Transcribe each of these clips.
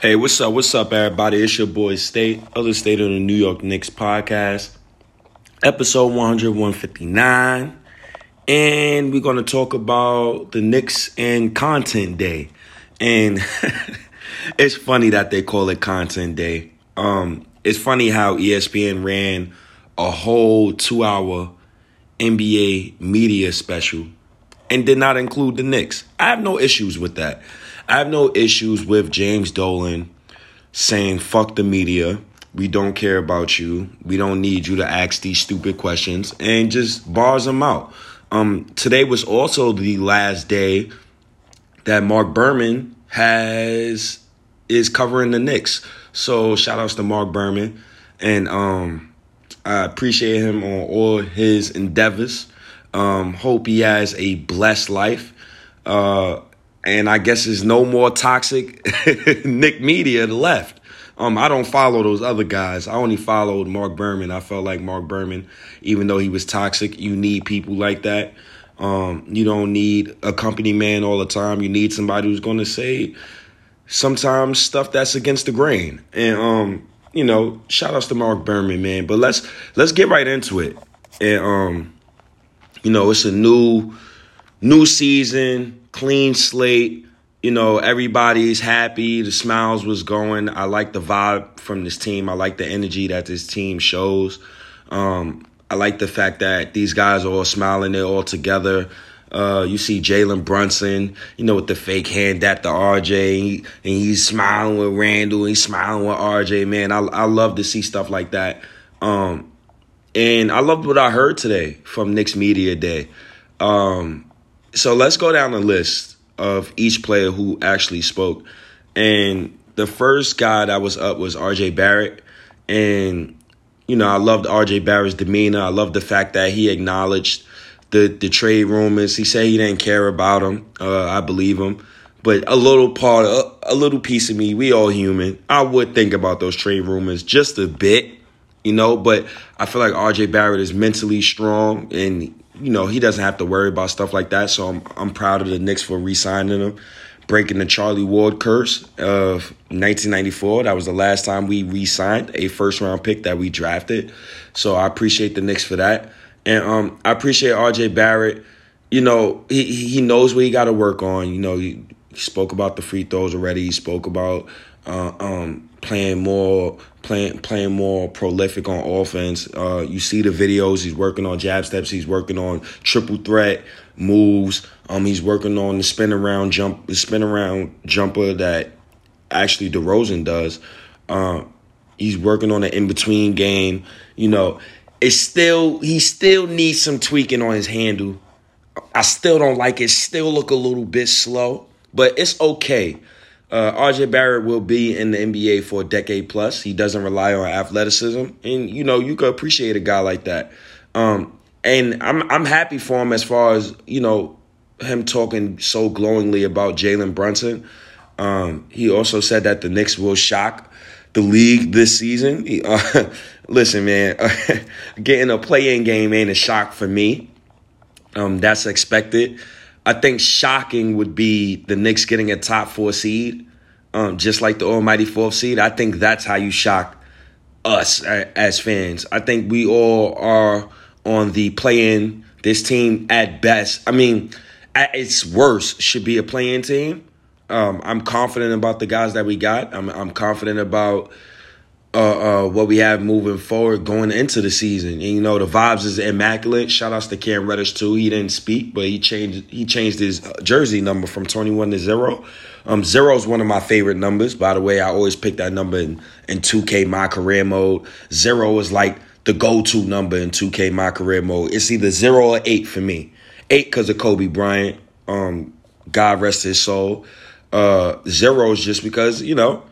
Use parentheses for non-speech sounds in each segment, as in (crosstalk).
Hey, what's up? What's up, everybody? It's your boy State, other state of the New York Knicks podcast, episode 100, 159. And we're going to talk about the Knicks and Content Day. And (laughs) it's funny that they call it Content Day. Um, it's funny how ESPN ran a whole two hour NBA media special and did not include the Knicks. I have no issues with that. I have no issues with James Dolan saying, fuck the media. We don't care about you. We don't need you to ask these stupid questions and just bars them out. Um, today was also the last day that Mark Berman has is covering the Knicks. So shout outs to Mark Berman. And um, I appreciate him on all his endeavors. Um, hope he has a blessed life. Uh, and I guess there's no more toxic (laughs) Knick media left. Um, I don't follow those other guys. I only followed Mark Berman. I felt like Mark Berman, even though he was toxic, you need people like that. Um, you don't need a company man all the time. You need somebody who's going to say sometimes stuff that's against the grain. And um, you know, shout outs to Mark Berman, man. But let's let's get right into it. And um, you know, it's a new new season clean slate. You know, everybody's happy. The smiles was going. I like the vibe from this team. I like the energy that this team shows. Um, I like the fact that these guys are all smiling. They're all together. Uh, you see Jalen Brunson, you know, with the fake hand at the RJ, and he's smiling with Randle, he's smiling with RJ. Man, I I love to see stuff like that. Um, and I loved what I heard today from Knicks Media Day. Um, so let's go down the list of each player who actually spoke. And the first guy that was up was RJ Barrett. And, you know, I loved RJ Barrett's demeanor. I love the fact that he acknowledged the, the trade rumors. He said he didn't care about them. Uh, I believe him. But a little part, a, a little piece of me, we all human. I would think about those trade rumors just a bit, you know. But I feel like RJ Barrett is mentally strong and you know, he doesn't have to worry about stuff like that. So I'm I'm proud of the Knicks for re-signing him, breaking the Charlie Ward curse of 1994. That was the last time we re-signed a first round pick that we drafted. So I appreciate the Knicks for that, and um, I appreciate R.J. Barrett. You know, he he knows what he got to work on. You know, he, he spoke about the free throws already. He spoke about uh, um, playing more playing playing more prolific on offense. Uh, you see the videos. He's working on jab steps. He's working on triple threat moves. Um, he's working on the spin around jump, the spin around jumper that actually DeRozan does. Uh, he's working on the in between game. You know, it's still he still needs some tweaking on his handle. I still don't like it. Still look a little bit slow, but it's okay. Uh, RJ Barrett will be in the NBA for a decade plus. He doesn't rely on athleticism, and you know you could appreciate a guy like that. Um, and I'm I'm happy for him as far as you know him talking so glowingly about Jalen Brunson. Um, he also said that the Knicks will shock the league this season. (laughs) Uh, listen, man, (laughs) getting a play-in game ain't a shock for me. Um, that's expected. I think shocking would be the Knicks getting a top four seed, um, just like the almighty fourth seed. I think that's how you shock us as fans. I think we all are on the play-in. This team, at best, I mean, at its worst, should be a play-in team. Um, I'm confident about the guys that we got. I'm, I'm confident about uh, uh, what we have moving forward going into the season. And you know the vibes is immaculate. Shout outs to Cam Reddish too. He didn't speak, but he changed he changed his uh, jersey number from twenty one to zero. Um, zero is one of my favorite numbers. By the way, I always pick that number in in two K my career mode. Zero is like the go to number in two K my career mode. It's either zero or eight for me. Eight because of Kobe Bryant. Um, God rest his soul. Uh, zero is just because you know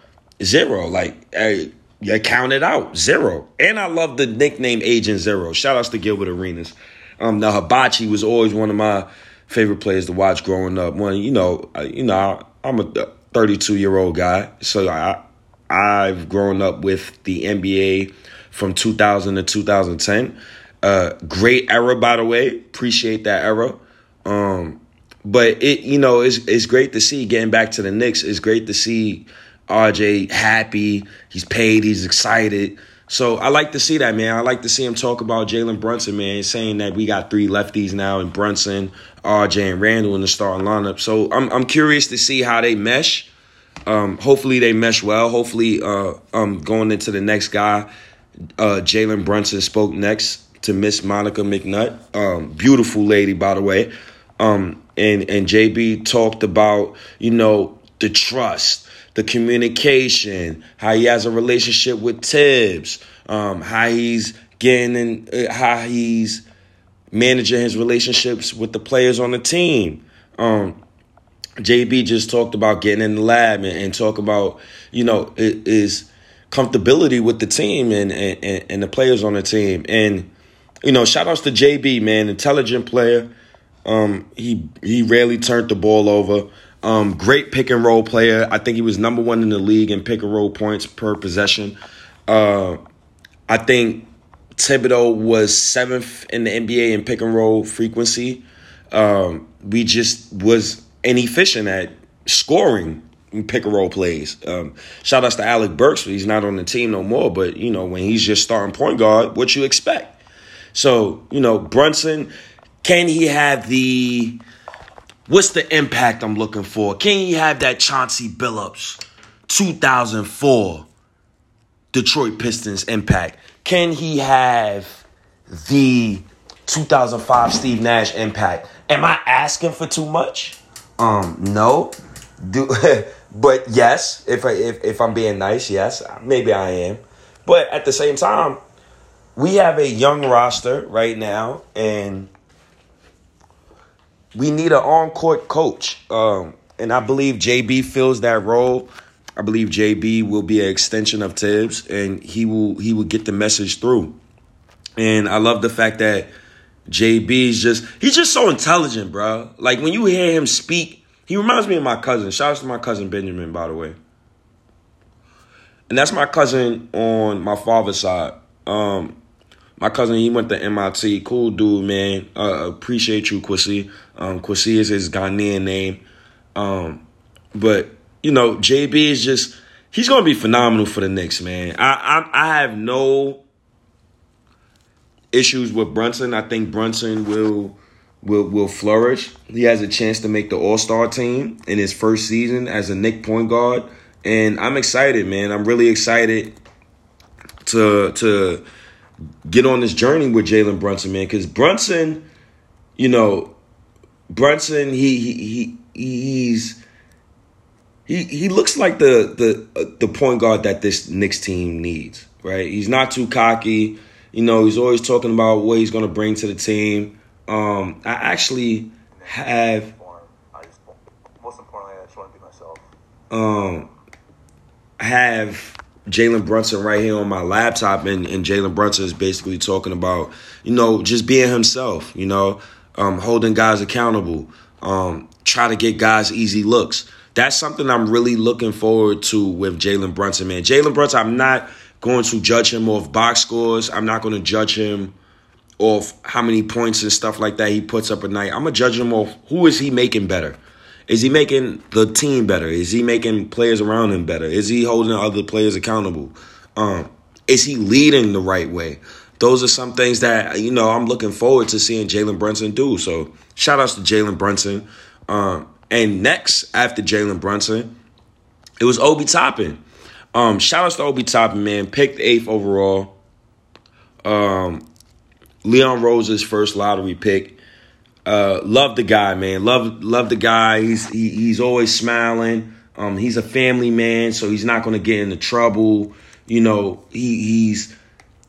zero. Like. Hey, you count it out zero. And I love the nickname Agent Zero. Shout outs to Gilbert Arenas. Um, now Hibachi was always one of my favorite players to watch growing up. When you know, you know, I'm a 32 year old guy, so I I've grown up with the NBA from 2000 to 2010. Uh, great era, by the way. Appreciate that era. Um, but it, you know, it's it's great to see getting back to the Knicks. It's great to see RJ happy. He's paid. He's excited. So I like to see that, man. I like to see him talk about Jalen Brunson, man, saying that we got three lefties now and Brunson, RJ, and Randle in the starting lineup. So I'm I'm curious to see how they mesh. Um, hopefully they mesh well. Hopefully, uh, um, going into the next guy, uh, Jalen Brunson spoke next to Miss Monica McNutt, um, beautiful lady by the way. Um, and and JB talked about you know the trust, the communication, how he has a relationship with Thibs, um, how he's getting in, uh, how he's managing his relationships with the players on the team. Um, JB just talked about getting in the lab and, and talk about you know is comfortability with the team and, and and the players on the team. And you know shout outs to JB man intelligent player. Um, he he rarely turned the ball over um, great pick and roll player I think he was number one in the league in pick and roll points per possession uh, I think Thibodeau was seventh in the NBA in pick and roll frequency um, we just was inefficient at scoring pick and roll plays. Um, shout outs to Alec Burks, he's not on the team no more. But you know, when he's just starting point guard, what you expect? So you know, Brunson, can he have the? What's the impact I'm looking for? Can he have that Chauncey Billups, 2004 Detroit Pistons impact? Can he have the 2005 Steve Nash impact? Am I asking for too much? Um, no. Do (laughs) but yes, if I if, if I'm being nice, yes, maybe I am. But at the same time, we have a young roster right now, and we need an on court coach. Um, and I believe JB fills that role. I believe JB will be an extension of Thibs, and he will he will get the message through. And I love the fact that JB is just he's just so intelligent, bro. Like when you hear him speak he reminds me of my cousin. Shout out to my cousin Benjamin, by the way. And that's my cousin on my father's side. Um, my cousin, he went to MIT. Cool dude, man. Uh, appreciate you, Kwesi. Um, Kwesi is his Ghanaian name. Um, but, you know, JB is just, he's going to be phenomenal for the Knicks, man. I, I, I have no issues with Brunson. I think Brunson will will will flourish. He has a chance to make the All Star team in his first season as a Knick point guard, and I'm excited, man. I'm really excited to to get on this journey with Jalen Brunson, man. Because Brunson, you know, Brunson, he he he he's. He, he looks like the the uh, the point guard that this Knicks team needs, right? He's not too cocky. You know, he's always talking about what he's going to bring to the team. Um, I actually have. Most importantly, I just want to be myself. Um, have Jalen Brunson right here on my laptop, and, and Jalen Brunson is basically talking about, you know, just being himself, you know, um, holding guys accountable, um, try to get guys easy looks. That's something I'm really looking forward to with Jalen Brunson, man. Jalen Brunson, I'm not going to judge him off box scores. I'm not going to judge him off how many points and stuff like that he puts up a night. I'm gonna judge him off who is he making better. Is he making the team better? Is he making players around him better? Is he holding other players accountable? Um, is he leading the right way? Those are some things that you know I'm looking forward to seeing Jalen Brunson do. So shout outs to Jalen Brunson. Um, and next after Jalen Brunson, it was Obi Toppin. Um, shout outs to Obi Toppin, man. Picked eighth overall. Um, Leon Rose's first lottery pick. Uh, love the guy, man. Love love the guy. He's he, he's always smiling. Um, he's a family man, so he's not to get into trouble. You know, he he's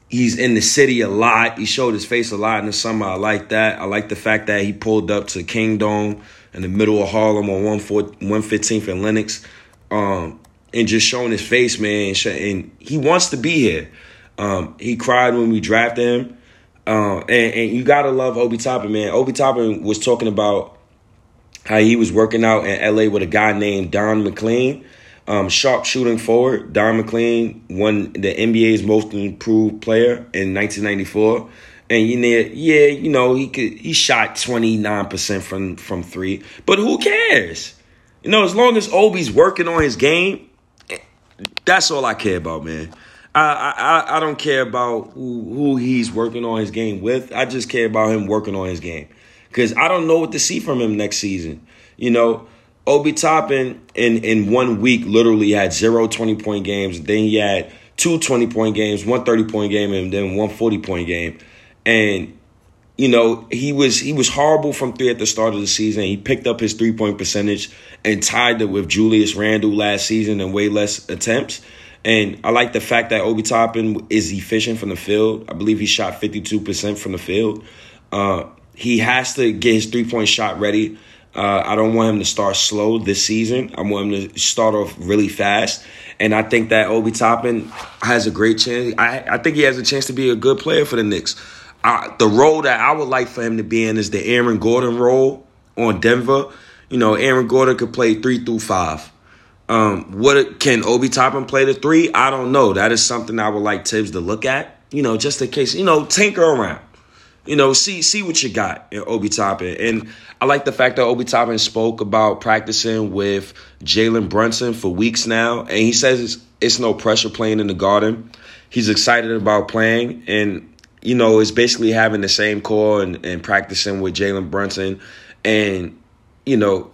he's in the city a lot. He showed his face a lot in the summer. I like that. I like the fact that he pulled up to Kingdom in the middle of Harlem on 115th and Lenox, um, and just showing his face, man. And he wants to be here. Um, he cried when we drafted him. Um, and, and you gotta love Obi Toppin, man. Obi Toppin was talking about how he was working out in LA with a guy named Don MacLean, um, sharp shooting forward. Don MacLean won the NBA's most improved player in 1994. And you know, yeah, you know, he could he shot 29% from from three. But who cares? You know, as long as Obi's working on his game, That's all I care about, man. I, I I don't care about who, who he's working on his game with. I just care about him working on his game because I don't know what to see from him next season. You know, Obi Toppin in in one week literally had zero 20 point games. Then he had two 20 point games, one 30 point game, and then one 40 point game. And you know, he was he was horrible from three at the start of the season. He picked up his three point percentage and tied it with Julius Randle last season and way less attempts. And I like the fact that Obi Toppin is efficient from the field. I believe he shot 52% from the field. Uh, he has to get his three point shot ready. Uh, I don't want him to start slow this season. I want him to start off really fast. And I think that Obi Toppin has a great chance. I, I think he has a chance to be a good player for the Knicks. The role that I would like for him to be in is the Aaron Gordon role on Denver. You know, Aaron Gordon could play three through five. Um, what can Obi Toppin play the three? I don't know. That is something I would like Thibs to look at. You know, just in case. You know, tinker around. You know, see see what you got in Obi Toppin. And I like the fact that Obi Toppin spoke about practicing with Jalen Brunson for weeks now, and he says it's, it's no pressure playing in the Garden. He's excited about playing, and you know, it's basically having the same core and, and practicing with Jalen Brunson, and you know,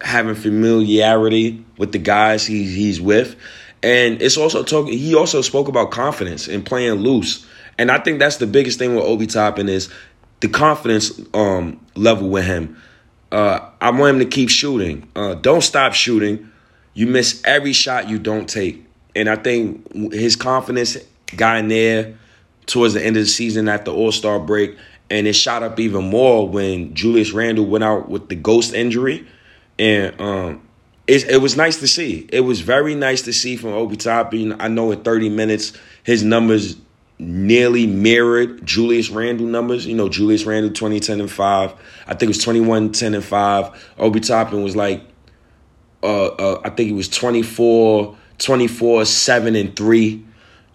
having familiarity with the guys he, he's with. And it's also talking. He also spoke about confidence and playing loose. And I think that's the biggest thing with Obi Toppin is the confidence um, level with him. Uh, I want him to keep shooting. Uh, don't stop shooting. You miss every shot you don't take. And I think his confidence got in there towards the end of the season after the All Star break. And it shot up even more when Julius Randle went out with the ghost injury and um, it, it was nice to see. It was very nice to see from Obi Toppin. I know in 30 minutes his numbers nearly mirrored Julius Randle numbers. You know, Julius Randle 2010 and 5. I think it was 21 10 and 5. Obi Toppin was like uh, uh, I think it was 24 24 7 and 3.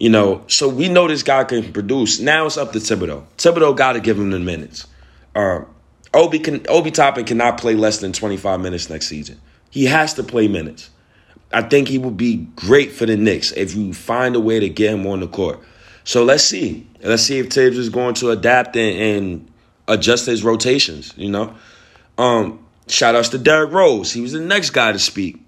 You know, so we know this guy can produce. Now it's up to Thibodeau. Thibodeau got to give him the minutes. Um, Obi can Obi Toppin cannot play less than 25 minutes next season. He has to play minutes. I think he would be great for the Knicks if you find a way to get him on the court. So let's see. Let's see if Thibs is going to adapt and, and adjust his rotations, you know. Um, shout outs to Derrick Rose. He was the next guy to speak.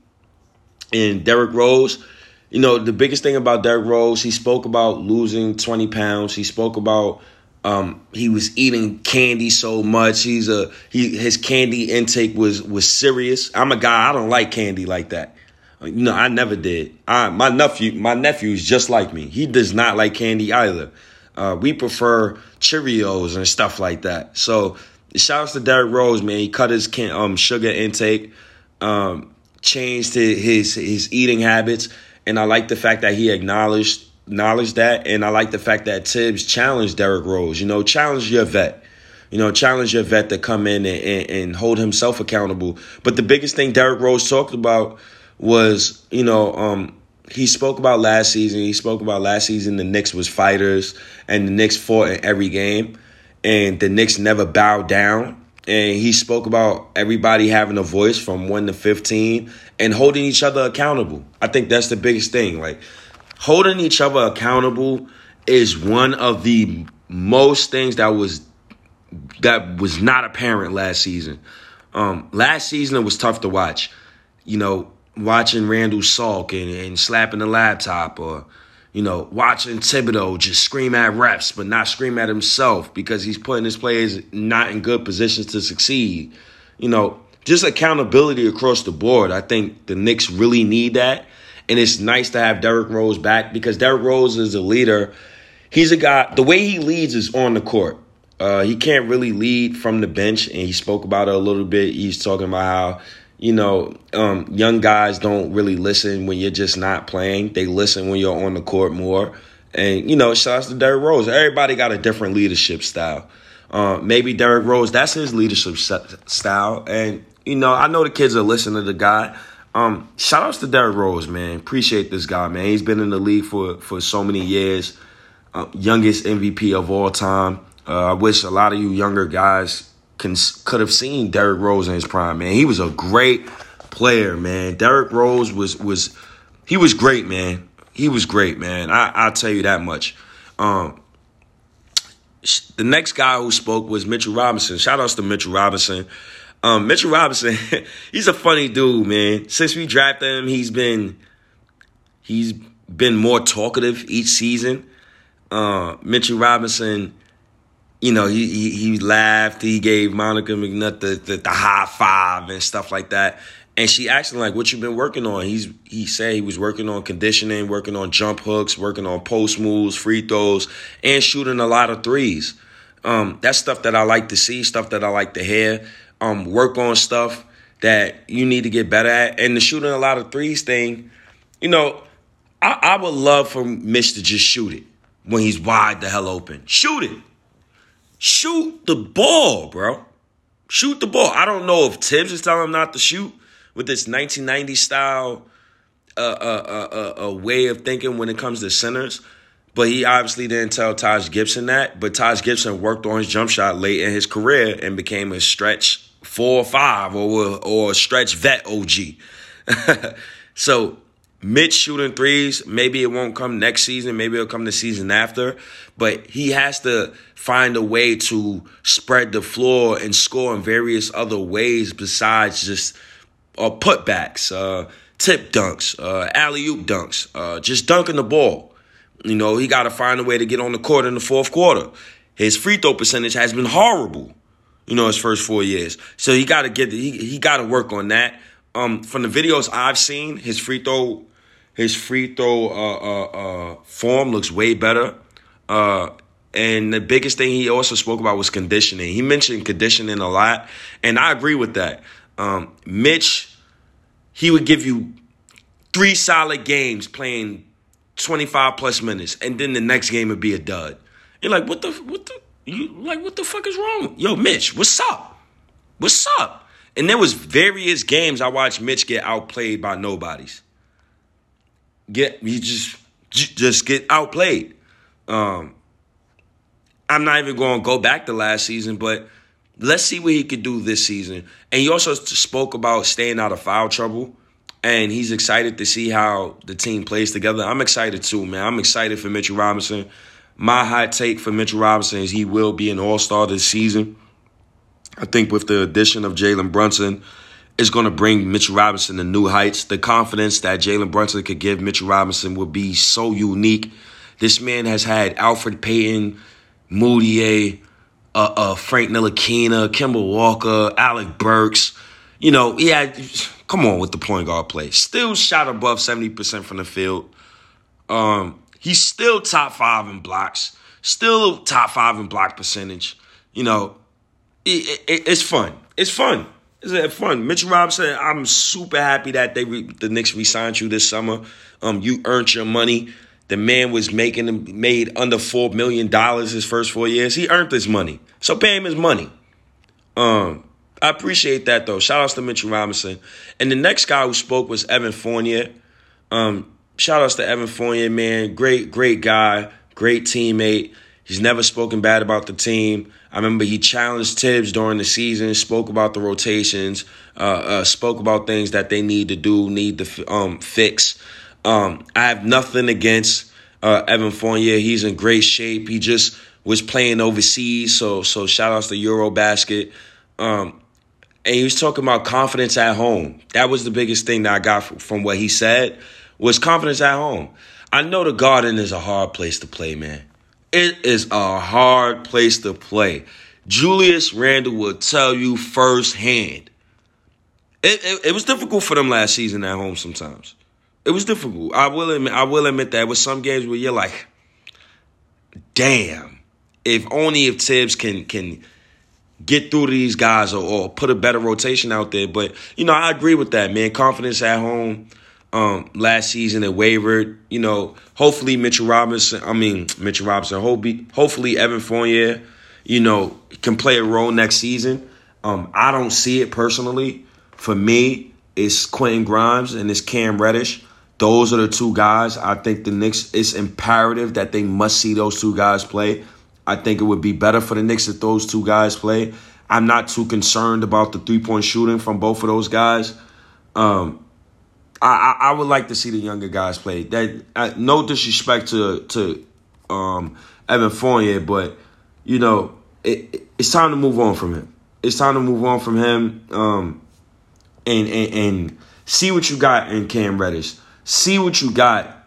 And Derrick Rose, you know, the biggest thing about Derrick Rose, he spoke about losing 20 pounds. He spoke about um, he was eating candy so much. He's a he his candy intake was was serious. I'm a guy I don't like candy like that. You know, I never did. I my nephew my nephew is just like me. He does not like candy either. Uh, we prefer Cheerios and stuff like that. So shout out to Derrick Rose, man. He cut his can, um, sugar intake, um, changed his his eating habits, and I like the fact that he acknowledged acknowledge that, and I like the fact that Thibs challenged Derrick Rose. You know, challenge your vet. You know, challenge your vet to come in and, and, and hold himself accountable. But the biggest thing Derrick Rose talked about was, you know, um, he spoke about last season. He spoke about last season the Knicks was fighters and the Knicks fought in every game and the Knicks never bowed down. And he spoke about everybody having a voice from 1 to 15 and holding each other accountable. I think that's the biggest thing. Like holding each other accountable is one of the most things that was that was not apparent last season. Um, last season it was tough to watch. You know, watching Randle sulk and, and slapping the laptop or you know, watching Thibodeau just scream at reps, but not scream at himself because he's putting his players not in good positions to succeed. You know, just accountability across the board. I think the Knicks really need that. And it's nice to have Derrick Rose back because Derrick Rose is a leader. He's a guy, the way he leads is on the court. Uh, he can't really lead from the bench, and he spoke about it a little bit. He's talking about how, you know, um, young guys don't really listen when you're just not playing. They listen when you're on the court more. And, you know, shouts to Derrick Rose. Everybody got a different leadership style. Uh, maybe Derrick Rose, that's his leadership style. And, you know, I know the kids are listening to the guy. Um, shout outs to Derrick Rose, man. Appreciate this guy, man. He's been in the league for for so many years. Uh, youngest MVP of all time. Uh, I wish a lot of you younger guys can could have seen Derrick Rose in his prime, man. He was a great player, man. Derrick Rose was was he was great, man. he was great, man. I I'll tell you that much. Um, the next guy who spoke was Mitchell Robinson. Shout outs to Mitchell Robinson. Um, Mitchell Robinson, (laughs) he's a funny dude, man. Since we drafted him, he's been he's been more talkative each season. Uh, Mitchell Robinson, you know, he, he, he laughed. He gave Monica McNutt the, the, the high five and stuff like that. And she asked him like, "What you been working on?" He's he said he was working on conditioning, working on jump hooks, working on post moves, free throws, and shooting a lot of threes. Um, that's stuff that I like to see, stuff that I like to hear. Um, work on stuff that you need to get better at, and the shooting a lot of threes thing. You know, I, I would love for Mitch to just shoot it when he's wide the hell open. Shoot it. Shoot the ball, bro. Shoot the ball. I don't know if Thibs is telling him not to shoot with this 1990 style uh, uh, uh, uh, way of thinking when it comes to centers. But he obviously didn't tell Taj Gibson that. But Taj Gibson worked on his jump shot late in his career and became a stretch four or five or, or stretch vet OG. (laughs) so Mitch shooting threes, maybe it won't come next season, maybe it'll come the season after, but he has to find a way to spread the floor and score in various other ways besides just uh, putbacks, uh, tip dunks, uh, alley oop dunks, uh, just dunking the ball. You know, he got to find a way to get on the court in the fourth quarter. His free throw percentage has been horrible, you know, his first four years. So he got to get he he got to work on that. Um, from the videos I've seen, his free throw his free throw uh, uh, uh, form looks way better. Uh, and the biggest thing he also spoke about was conditioning. He mentioned conditioning a lot, and I agree with that. Um, Mitch, he would give you three solid games playing 25 plus minutes, and then the next game would be a dud. You're like, what the, what the, you like, what the fuck is wrong? Yo, Mitch, what's up? What's up? And there was various games I watched Mitch get outplayed by nobodies get he just just get outplayed. Um, I'm not even going to go back to last season, but let's see what he could do this season. And he also spoke about staying out of foul trouble, and he's excited to see how the team plays together. I'm excited too, man. I'm excited for Mitchell Robinson. My hot take for Mitchell Robinson is he will be an All Star this season. I think with the addition of Jalen Brunson it's going to bring Mitchell Robinson to new heights. The confidence that Jalen Brunson could give Mitchell Robinson will be so unique. This man has had Elfrid Payton, Mudiay, uh, uh, Frank Ntilikina, Kemba Walker, Alec Burks. You know, yeah, come on with the point guard play. Still shot above 70% from the field. Um, he's still top five in blocks, still top five in block percentage. You know, it, it, it's fun. It's fun. It's fun. Mitchell Robinson, I'm super happy that they re, the Knicks re-signed you this summer. Um, you earned your money. The man was making made under four million dollars his first four years. He earned his money, so pay him his money. Um, I appreciate that though. Shout outs to Mitchell Robinson. And the next guy who spoke was Evan Fournier. Um, shout outs to Evan Fournier, man. Great, great guy, great teammate. He's never spoken bad about the team. I remember he challenged Thibs during the season, spoke about the rotations, uh, uh, spoke about things that they need to do, need to um, fix. Um, I have nothing against uh, Evan Fournier. He's in great shape. He just was playing overseas, so so shout outs to Eurobasket. Um, and he was talking about confidence at home. That was the biggest thing that I got from what he said was confidence at home. I know the Garden is a hard place to play, man. It is a hard place to play. Julius Randle will tell you firsthand. It, it, it, was difficult for them last season at home sometimes. It was difficult. I will admit, I will admit that with some games where you're like, damn, if only if Thibs can can get through these guys or, or put a better rotation out there. But you know, I agree with that, man. Confidence at home um, last season it wavered. You know, hopefully Mitchell Robinson, I mean Mitchell Robinson, hopefully, Evan Fournier, you know, can play a role next season. Um, I don't see it personally. For me, it's Quentin Grimes and it's Cam Reddish. Those are the two guys. I think the Knicks. It's imperative that they must see those two guys play. I think it would be better for the Knicks if those two guys play. I'm not too concerned about the three point shooting from both of those guys. Um, I, I, I would like to see the younger guys play. That uh, no disrespect to to um, Evan Fournier, but you know it, it's time to move on from him. It's time to move on from him, um, and, and and see what you got in Cam Reddish. See what you got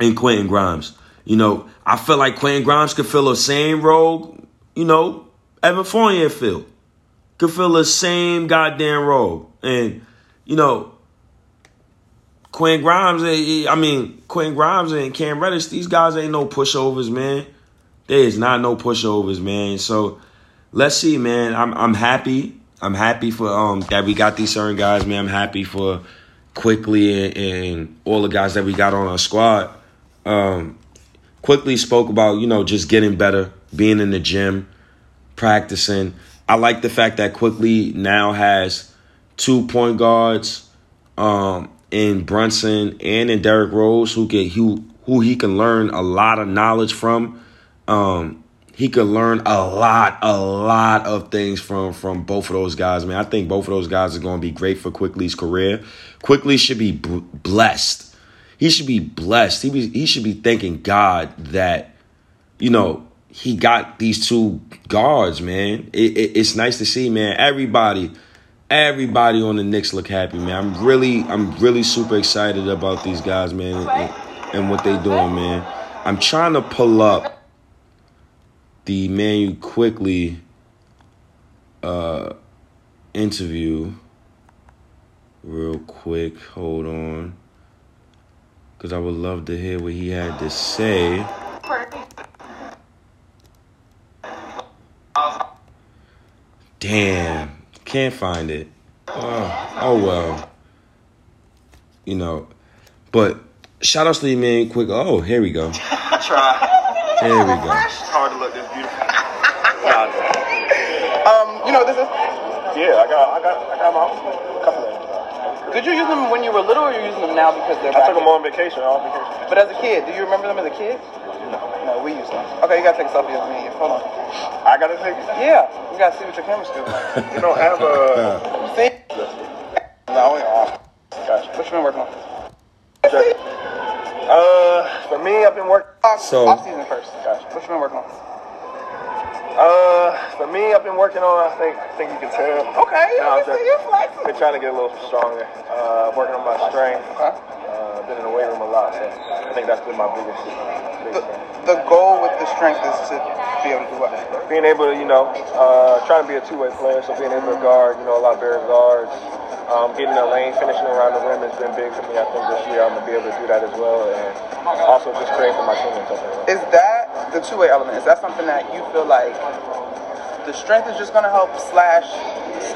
in Quentin Grimes. You know, I feel like Quentin Grimes could fill the same role. You know, Evan Fournier filled could fill the same goddamn role, and you know Quinn Grimes, I mean, Quinn Grimes and Cam Reddish, these guys ain't no pushovers, man. There is not no pushovers, man. So let's see, man. I'm I'm happy. I'm happy for um that we got these certain guys, man. I'm happy for Quickley and, and all the guys that we got on our squad. Um Quickley spoke about, you know, just getting better, being in the gym, practicing. I like the fact that Quickley now has two point guards. Um, in Brunson and in Derrick Rose, who get who who he can learn a lot of knowledge from. Um, he could learn a lot, a lot of things from from both of those guys. Man, I think both of those guys are going to be great for Quickley's career. Quickley should be b- blessed. He should be blessed. He be, he should be thanking God that you know he got these two guards. Man, it, it, it's nice to see. Man, everybody everybody on the Knicks look happy, man. I'm really, I'm really super excited about these guys, man, and, and what they doing, man. I'm trying to pull up the Manu Quickley uh, interview real quick. Hold on. Because I would love to hear what he had to say. Damn. Can't find it. Oh, oh well. You know, but shout out to you, man. Quick. Oh, here we go. Try. Here we go. It's hard to look this beautiful. um, you know this is? Yeah, I got, I got, I got my couple of them. Did you use them when you were little, or are you using them now because they're? I back? took them on vacation, on vacation. But as a kid, do you remember them as a kid? No, no, we used them. Okay, you gotta take a selfie of me. Hold on. I gotta take it. Yeah, we gotta see what your camera's doing. You don't have a. see? (laughs) No, we are. Gotcha. What you been working on? Uh, for me, I've been working. Off, So- off season first. Gotcha. What you been working on? Uh, for me, I've been working on. I think, I think you can tell. Okay, No, I'm just- you flexing. Been trying to get a little stronger. Uh, working on my strength. Okay. Uh, been in the weight room a lot, so I think that's been my biggest, biggest. The, the goal with the strength is to be able to do what? being able to, you know, uh, trying to be a two-way player, so being able to guard, you know, a lot of better guards, um, getting in the lane, finishing around the rim has been big for me. I think this year I'm gonna be able to do that as well, and also just create for my teammates. Is that the two-way element? Is that something that you feel like the strength is just going to help slash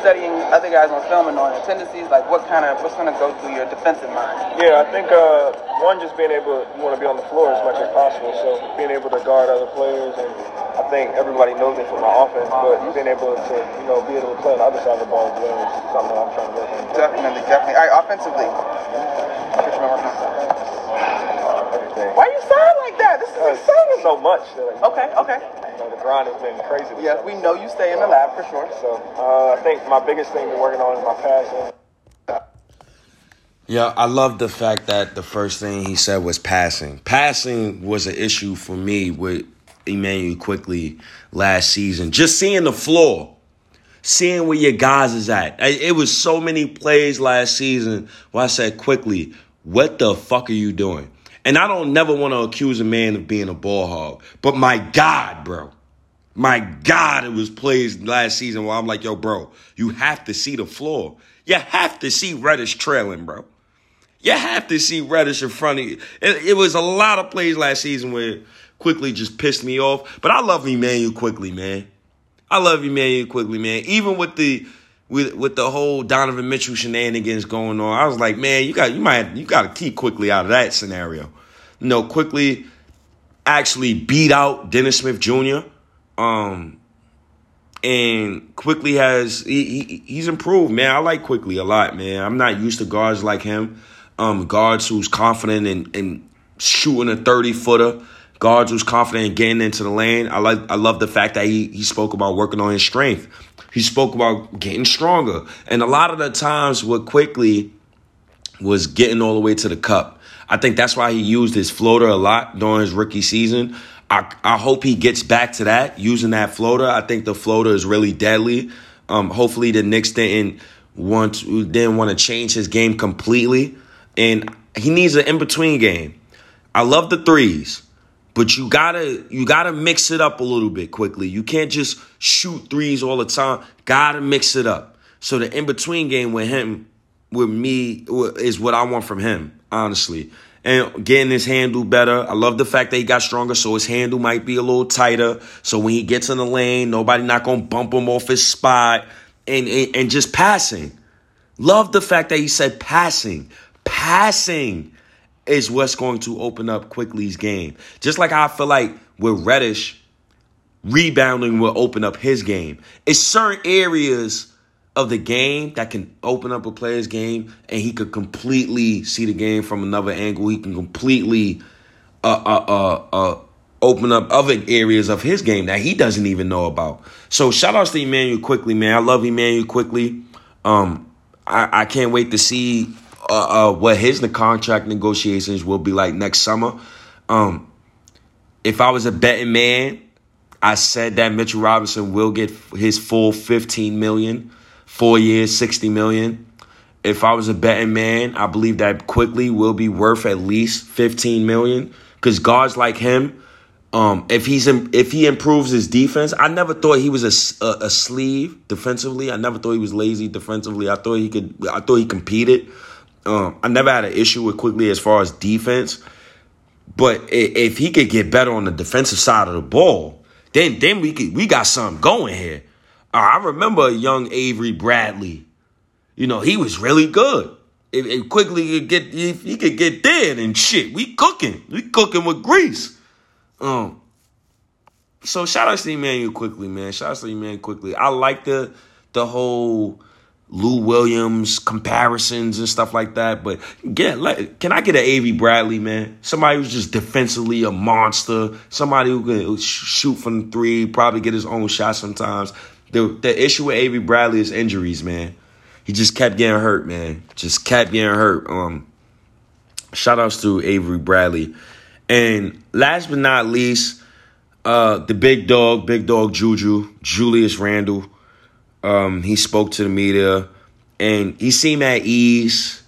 studying other guys on film and on their tendencies? Like what kind of what's going to go through your defensive mind? Yeah, I think uh, one just being able, you want to be on the floor as much as possible, so being able to guard other players, and I think everybody knows it from my offense, but being able to, you know, be able to play on the other side of the ball as well is something that I'm trying to work on. Definitely, definitely. All right, offensively. What you been working on? Everything. Why you sound like that? This is Uh, so much that Okay, okay. you know, the grind has been crazy. this Yes, we know you stay in the lab for sure. So uh, I think my biggest thing we're working on is my passing. Yeah, I love the fact that the first thing he said was passing. Passing was an issue for me with Immanuel Quickley last season. Just seeing the floor, seeing where your guys is at. It was so many plays last season where I said Quickley, what the fuck are you doing? And I don't never want to accuse a man of being a ball hog, but my God, bro. My God, it was plays last season where I'm like, yo, bro, you have to see the floor. You have to see Reddish trailing, bro. You have to see Reddish in front of you. It, it was a lot of plays last season where Quickley just pissed me off. But I love Immanuel Quickley, man. I love Immanuel Quickley, man. Even with the with with the whole Donovan Mitchell shenanigans going on, I was like, man, you got you might you got to keep Quickley out of that scenario. You know, Quickley actually beat out Dennis Smith Jr. Um, and Quickley has he, he he's improved, man. I like Quickley a lot, man. I'm not used to guards like him. Um, guards who's confident in, in shooting a 30 footer. Guards who's confident in getting into the lane. I like I love the fact that he he spoke about working on his strength. He spoke about getting stronger. And a lot of the times what Quickley, was getting all the way to the cup. I think that's why he used his floater a lot during his rookie season. I, I hope he gets back to that, using that floater. I think the floater is really deadly. Um, hopefully the Knicks didn't want to, didn't want to change his game completely. And he needs an in-between game. I love the threes, but you gotta you gotta mix it up a little bit Quickley. You can't just shoot threes all the time. Gotta mix it up. So the in-between game with him, with me, is what I want from him, honestly and getting his handle better. I love the fact that he got stronger, so his handle might be a little tighter. So when he gets in the lane, nobody not gonna bump him off his spot, and and, and just passing. Love the fact that he said passing, passing is what's going to open up Quickley's game. Just like I feel like with Reddish, rebounding will open up his game. It's certain areas of the game that can open up a player's game and he could completely see the game from another angle. He can completely uh, uh, uh, uh, open up other areas of his game that he doesn't even know about. So shout outs to Immanuel Quickley, man. I love Immanuel Quickley. Um, I, I can't wait to see uh, uh, what his contract negotiations will be like next summer. Um, if I was a betting man, I said that Mitchell Robinson will get his full 15 million four years, 60 million. If I was a betting man, I believe that Quickley will be worth at least 15 million. Because guards like him, um, if he's if he improves his defense, I never thought he was a, a, a, sleeve defensively. I never thought he was lazy defensively. I thought he could. I thought he competed. Um, I never had an issue with Quickley as far as defense. But if he could get better on the defensive side of the ball, then then we could we got something going here. Uh, I remember young Avery Bradley. You know, he was really good. If, if Quickley could get if he could get dead and shit, we cooking. We cooking with grease. Um so shout out to Immanuel Quickley, man. Shout out to Immanuel Quickley. I like the the whole Lou Williams comparisons and stuff like that. But get like, can I get an Avery Bradley, man? Somebody who's just defensively a monster. Somebody who can shoot from three, probably get his own shot sometimes. The the issue with Avery Bradley is injuries, man. He just kept getting hurt, man. Just kept getting hurt. Um, shout outs to Avery Bradley. And last but not least, uh, the big dog, big dog Juju, Julius Randle. Um, he spoke to the media and he seemed at ease.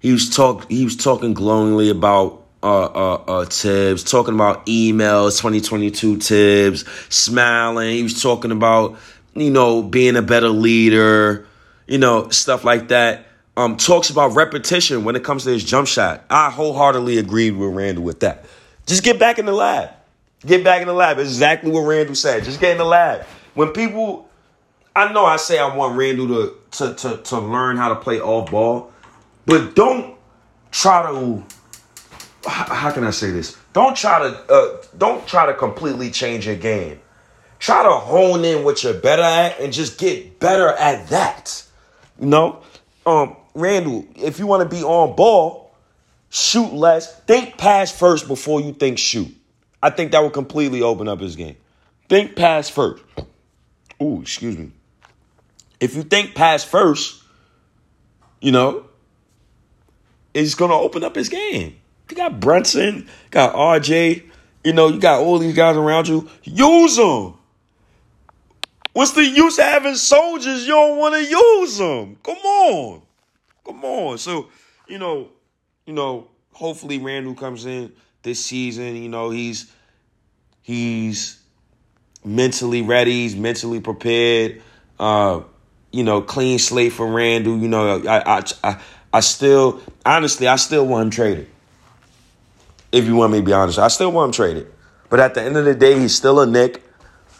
He was talk he was talking glowingly about uh, uh, uh, Thibs, talking about emails, 2022 Thibs, smiling. He was talking about you know, being a better leader, you know, stuff like that. Um, talks about repetition when it comes to his jump shot. I wholeheartedly agreed with Randle with that. Just get back in the lab. Get back in the lab. Exactly what Randle said. Just get in the lab. When people, I know I say I want Randle to to to, to learn how to play off ball, but don't try to. How can I say this? Don't try to uh, don't try to completely change your game. Try to hone in what you're better at and just get better at that. You know? Um, Randle, if you want to be on ball, shoot less. Think pass first before you think shoot. I think that would completely open up his game. Think pass first. Ooh, excuse me. If you think pass first, you know, it's gonna open up his game. You got Brunson, got RJ, you know, you got all these guys around you. Use them. What's the use of having soldiers? You don't want to use them. Come on. Come on. So, you know, you know, hopefully Randle comes in this season. You know, he's he's mentally ready, he's mentally prepared. Uh, you know, clean slate for Randle. You know, I I I, I still honestly I still want him traded. If you want me to be honest, I still want him traded. But at the end of the day, he's still a Knick,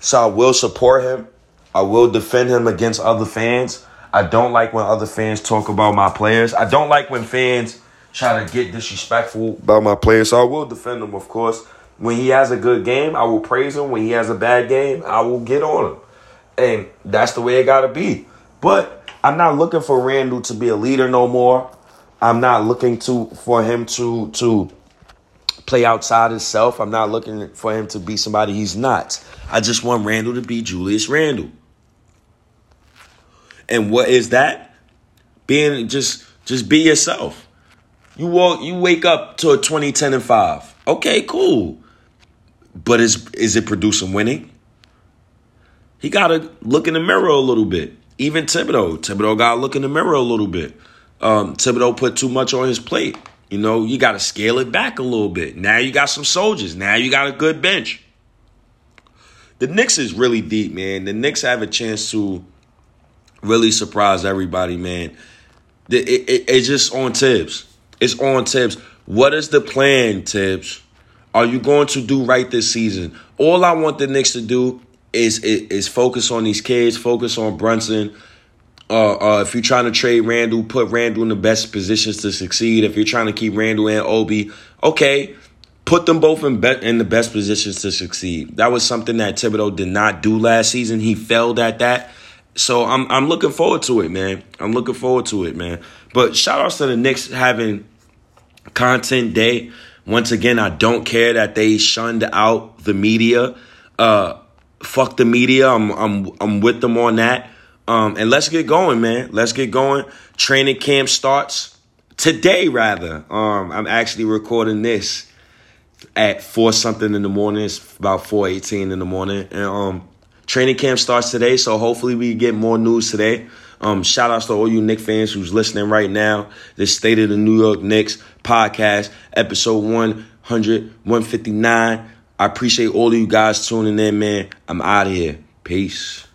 so I will support him. I will defend him against other fans. I don't like when other fans talk about my players. I don't like when fans try to get disrespectful about my players. So I will defend him, of course. When he has a good game, I will praise him. When he has a bad game, I will get on him. And that's the way it got to be. But I'm not looking for Randle to be a leader no more. I'm not looking to for him to to play outside himself. I'm not looking for him to be somebody he's not. I just want Randle to be Julius Randle. And what is that? Being just just be yourself. You walk, you wake up to a 20, 10, and 5. Okay, cool. But is is it producing winning? He gotta look in the mirror a little bit. Even Thibodeau. Thibodeau gotta look in the mirror a little bit. Um, Thibodeau put too much on his plate. You know, you gotta scale it back a little bit. Now you got some soldiers. Now you got a good bench. The Knicks is really deep, man. The Knicks have a chance to really surprise everybody, man. It, it, it's just on Thibs. It's on Thibs. What is the plan, Thibs? Are you going to do right this season? All I want the Knicks to do is is, focus on these kids, focus on Brunson. Uh, uh, if you're trying to trade Randle, put Randle in the best positions to succeed. If you're trying to keep Randle and Obi, okay, put them both in be- in the best positions to succeed. That was something that Thibodeau did not do last season. He failed at that. So I'm I'm looking forward to it, man. I'm looking forward to it, man. But shout outs to the Knicks having content day. Once again, I don't care that they shunned out the media. Uh, fuck the media. I'm I'm I'm with them on that. Um, and let's get going, man. Let's get going. Training camp starts today, rather. Um, I'm actually recording this at four something in the morning. It's about four eighteen in the morning, and um, training camp starts today. So hopefully we get more news today. Um, shout outs to all you Knicks fans who's listening right now. The State of the New York Knicks podcast, episode 100, 159. I appreciate all of you guys tuning in, man. I'm out of here. Peace.